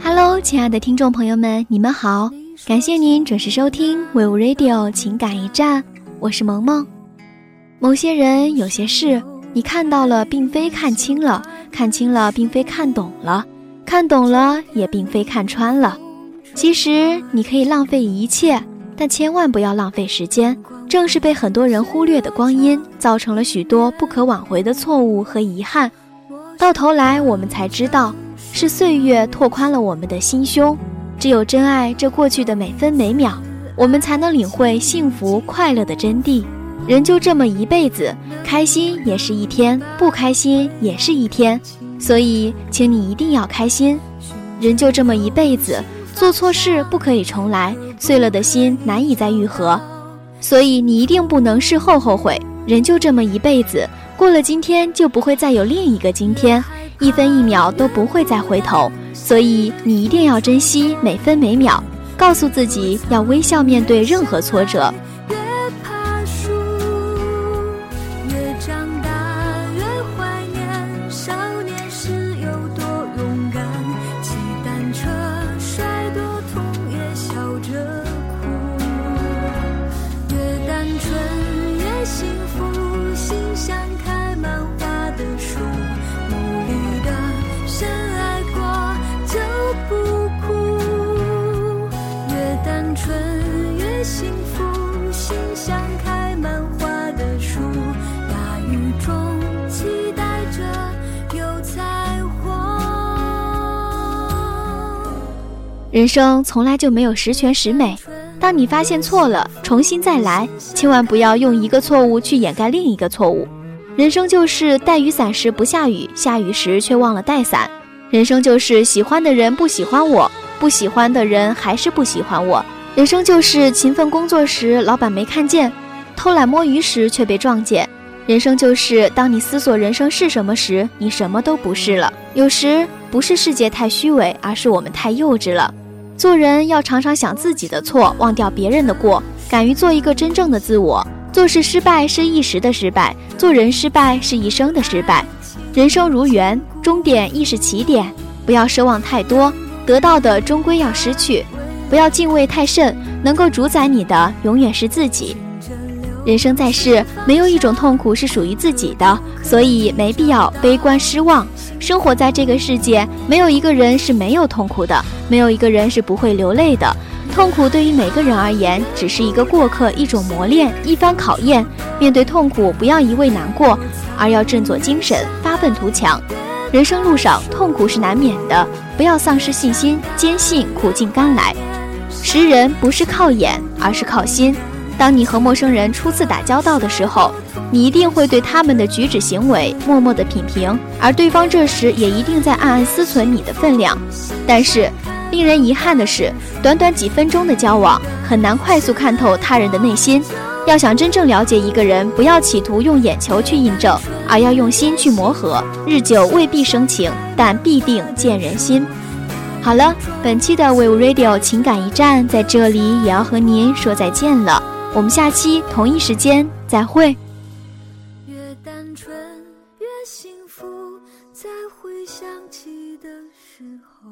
Hello，亲爱的听众朋友们，你们好！感谢您准时收听 We Radio 情感驿站，我是萌萌。某些人，有些事，你看到了，并非看清了；看清了，并非看懂了；看懂了，也并非看穿了。其实，你可以浪费一切，但千万不要浪费时间。正是被很多人忽略的光阴，造成了许多不可挽回的错误和遗憾。到头来，我们才知道。是岁月拓宽了我们的心胸，只有珍爱这过去的每分每秒，我们才能领会幸福快乐的真谛。人就这么一辈子，开心也是一天，不开心也是一天，所以，请你一定要开心。人就这么一辈子，做错事不可以重来，碎了的心难以再愈合，所以你一定不能事后后悔。人就这么一辈子，过了今天就不会再有另一个今天。一分一秒都不会再回头，所以你一定要珍惜每分每秒，告诉自己要微笑面对任何挫折。人生从来就没有十全十美。当你发现错了，重新再来，千万不要用一个错误去掩盖另一个错误。人生就是带雨伞时不下雨，下雨时却忘了带伞。人生就是喜欢的人不喜欢我，不喜欢的人还是不喜欢我。人生就是勤奋工作时老板没看见，偷懒摸鱼时却被撞见。人生就是当你思索人生是什么时，你什么都不是了。有时不是世界太虚伪，而是我们太幼稚了。做人要常常想自己的错，忘掉别人的过，敢于做一个真正的自我。做事失败是一时的失败，做人失败是一生的失败。人生如圆，终点亦是起点。不要奢望太多，得到的终归要失去；不要敬畏太甚，能够主宰你的永远是自己。人生在世，没有一种痛苦是属于自己的，所以没必要悲观失望。生活在这个世界，没有一个人是没有痛苦的，没有一个人是不会流泪的。痛苦对于每个人而言，只是一个过客，一种磨练，一番考验。面对痛苦，不要一味难过，而要振作精神，发愤图强。人生路上，痛苦是难免的，不要丧失信心，坚信苦尽甘来。识人不是靠眼，而是靠心。当你和陌生人初次打交道的时候，你一定会对他们的举止行为默默的品评，而对方这时也一定在暗暗思忖你的分量。但是，令人遗憾的是，短短几分钟的交往，很难快速看透他人的内心。要想真正了解一个人，不要企图用眼球去印证，而要用心去磨合。日久未必生情，但必定见人心。好了，本期的 We Radio 情感驿站在这里也要和您说再见了。我们下期同一时间再会。越单纯越幸福，在回想起的时候。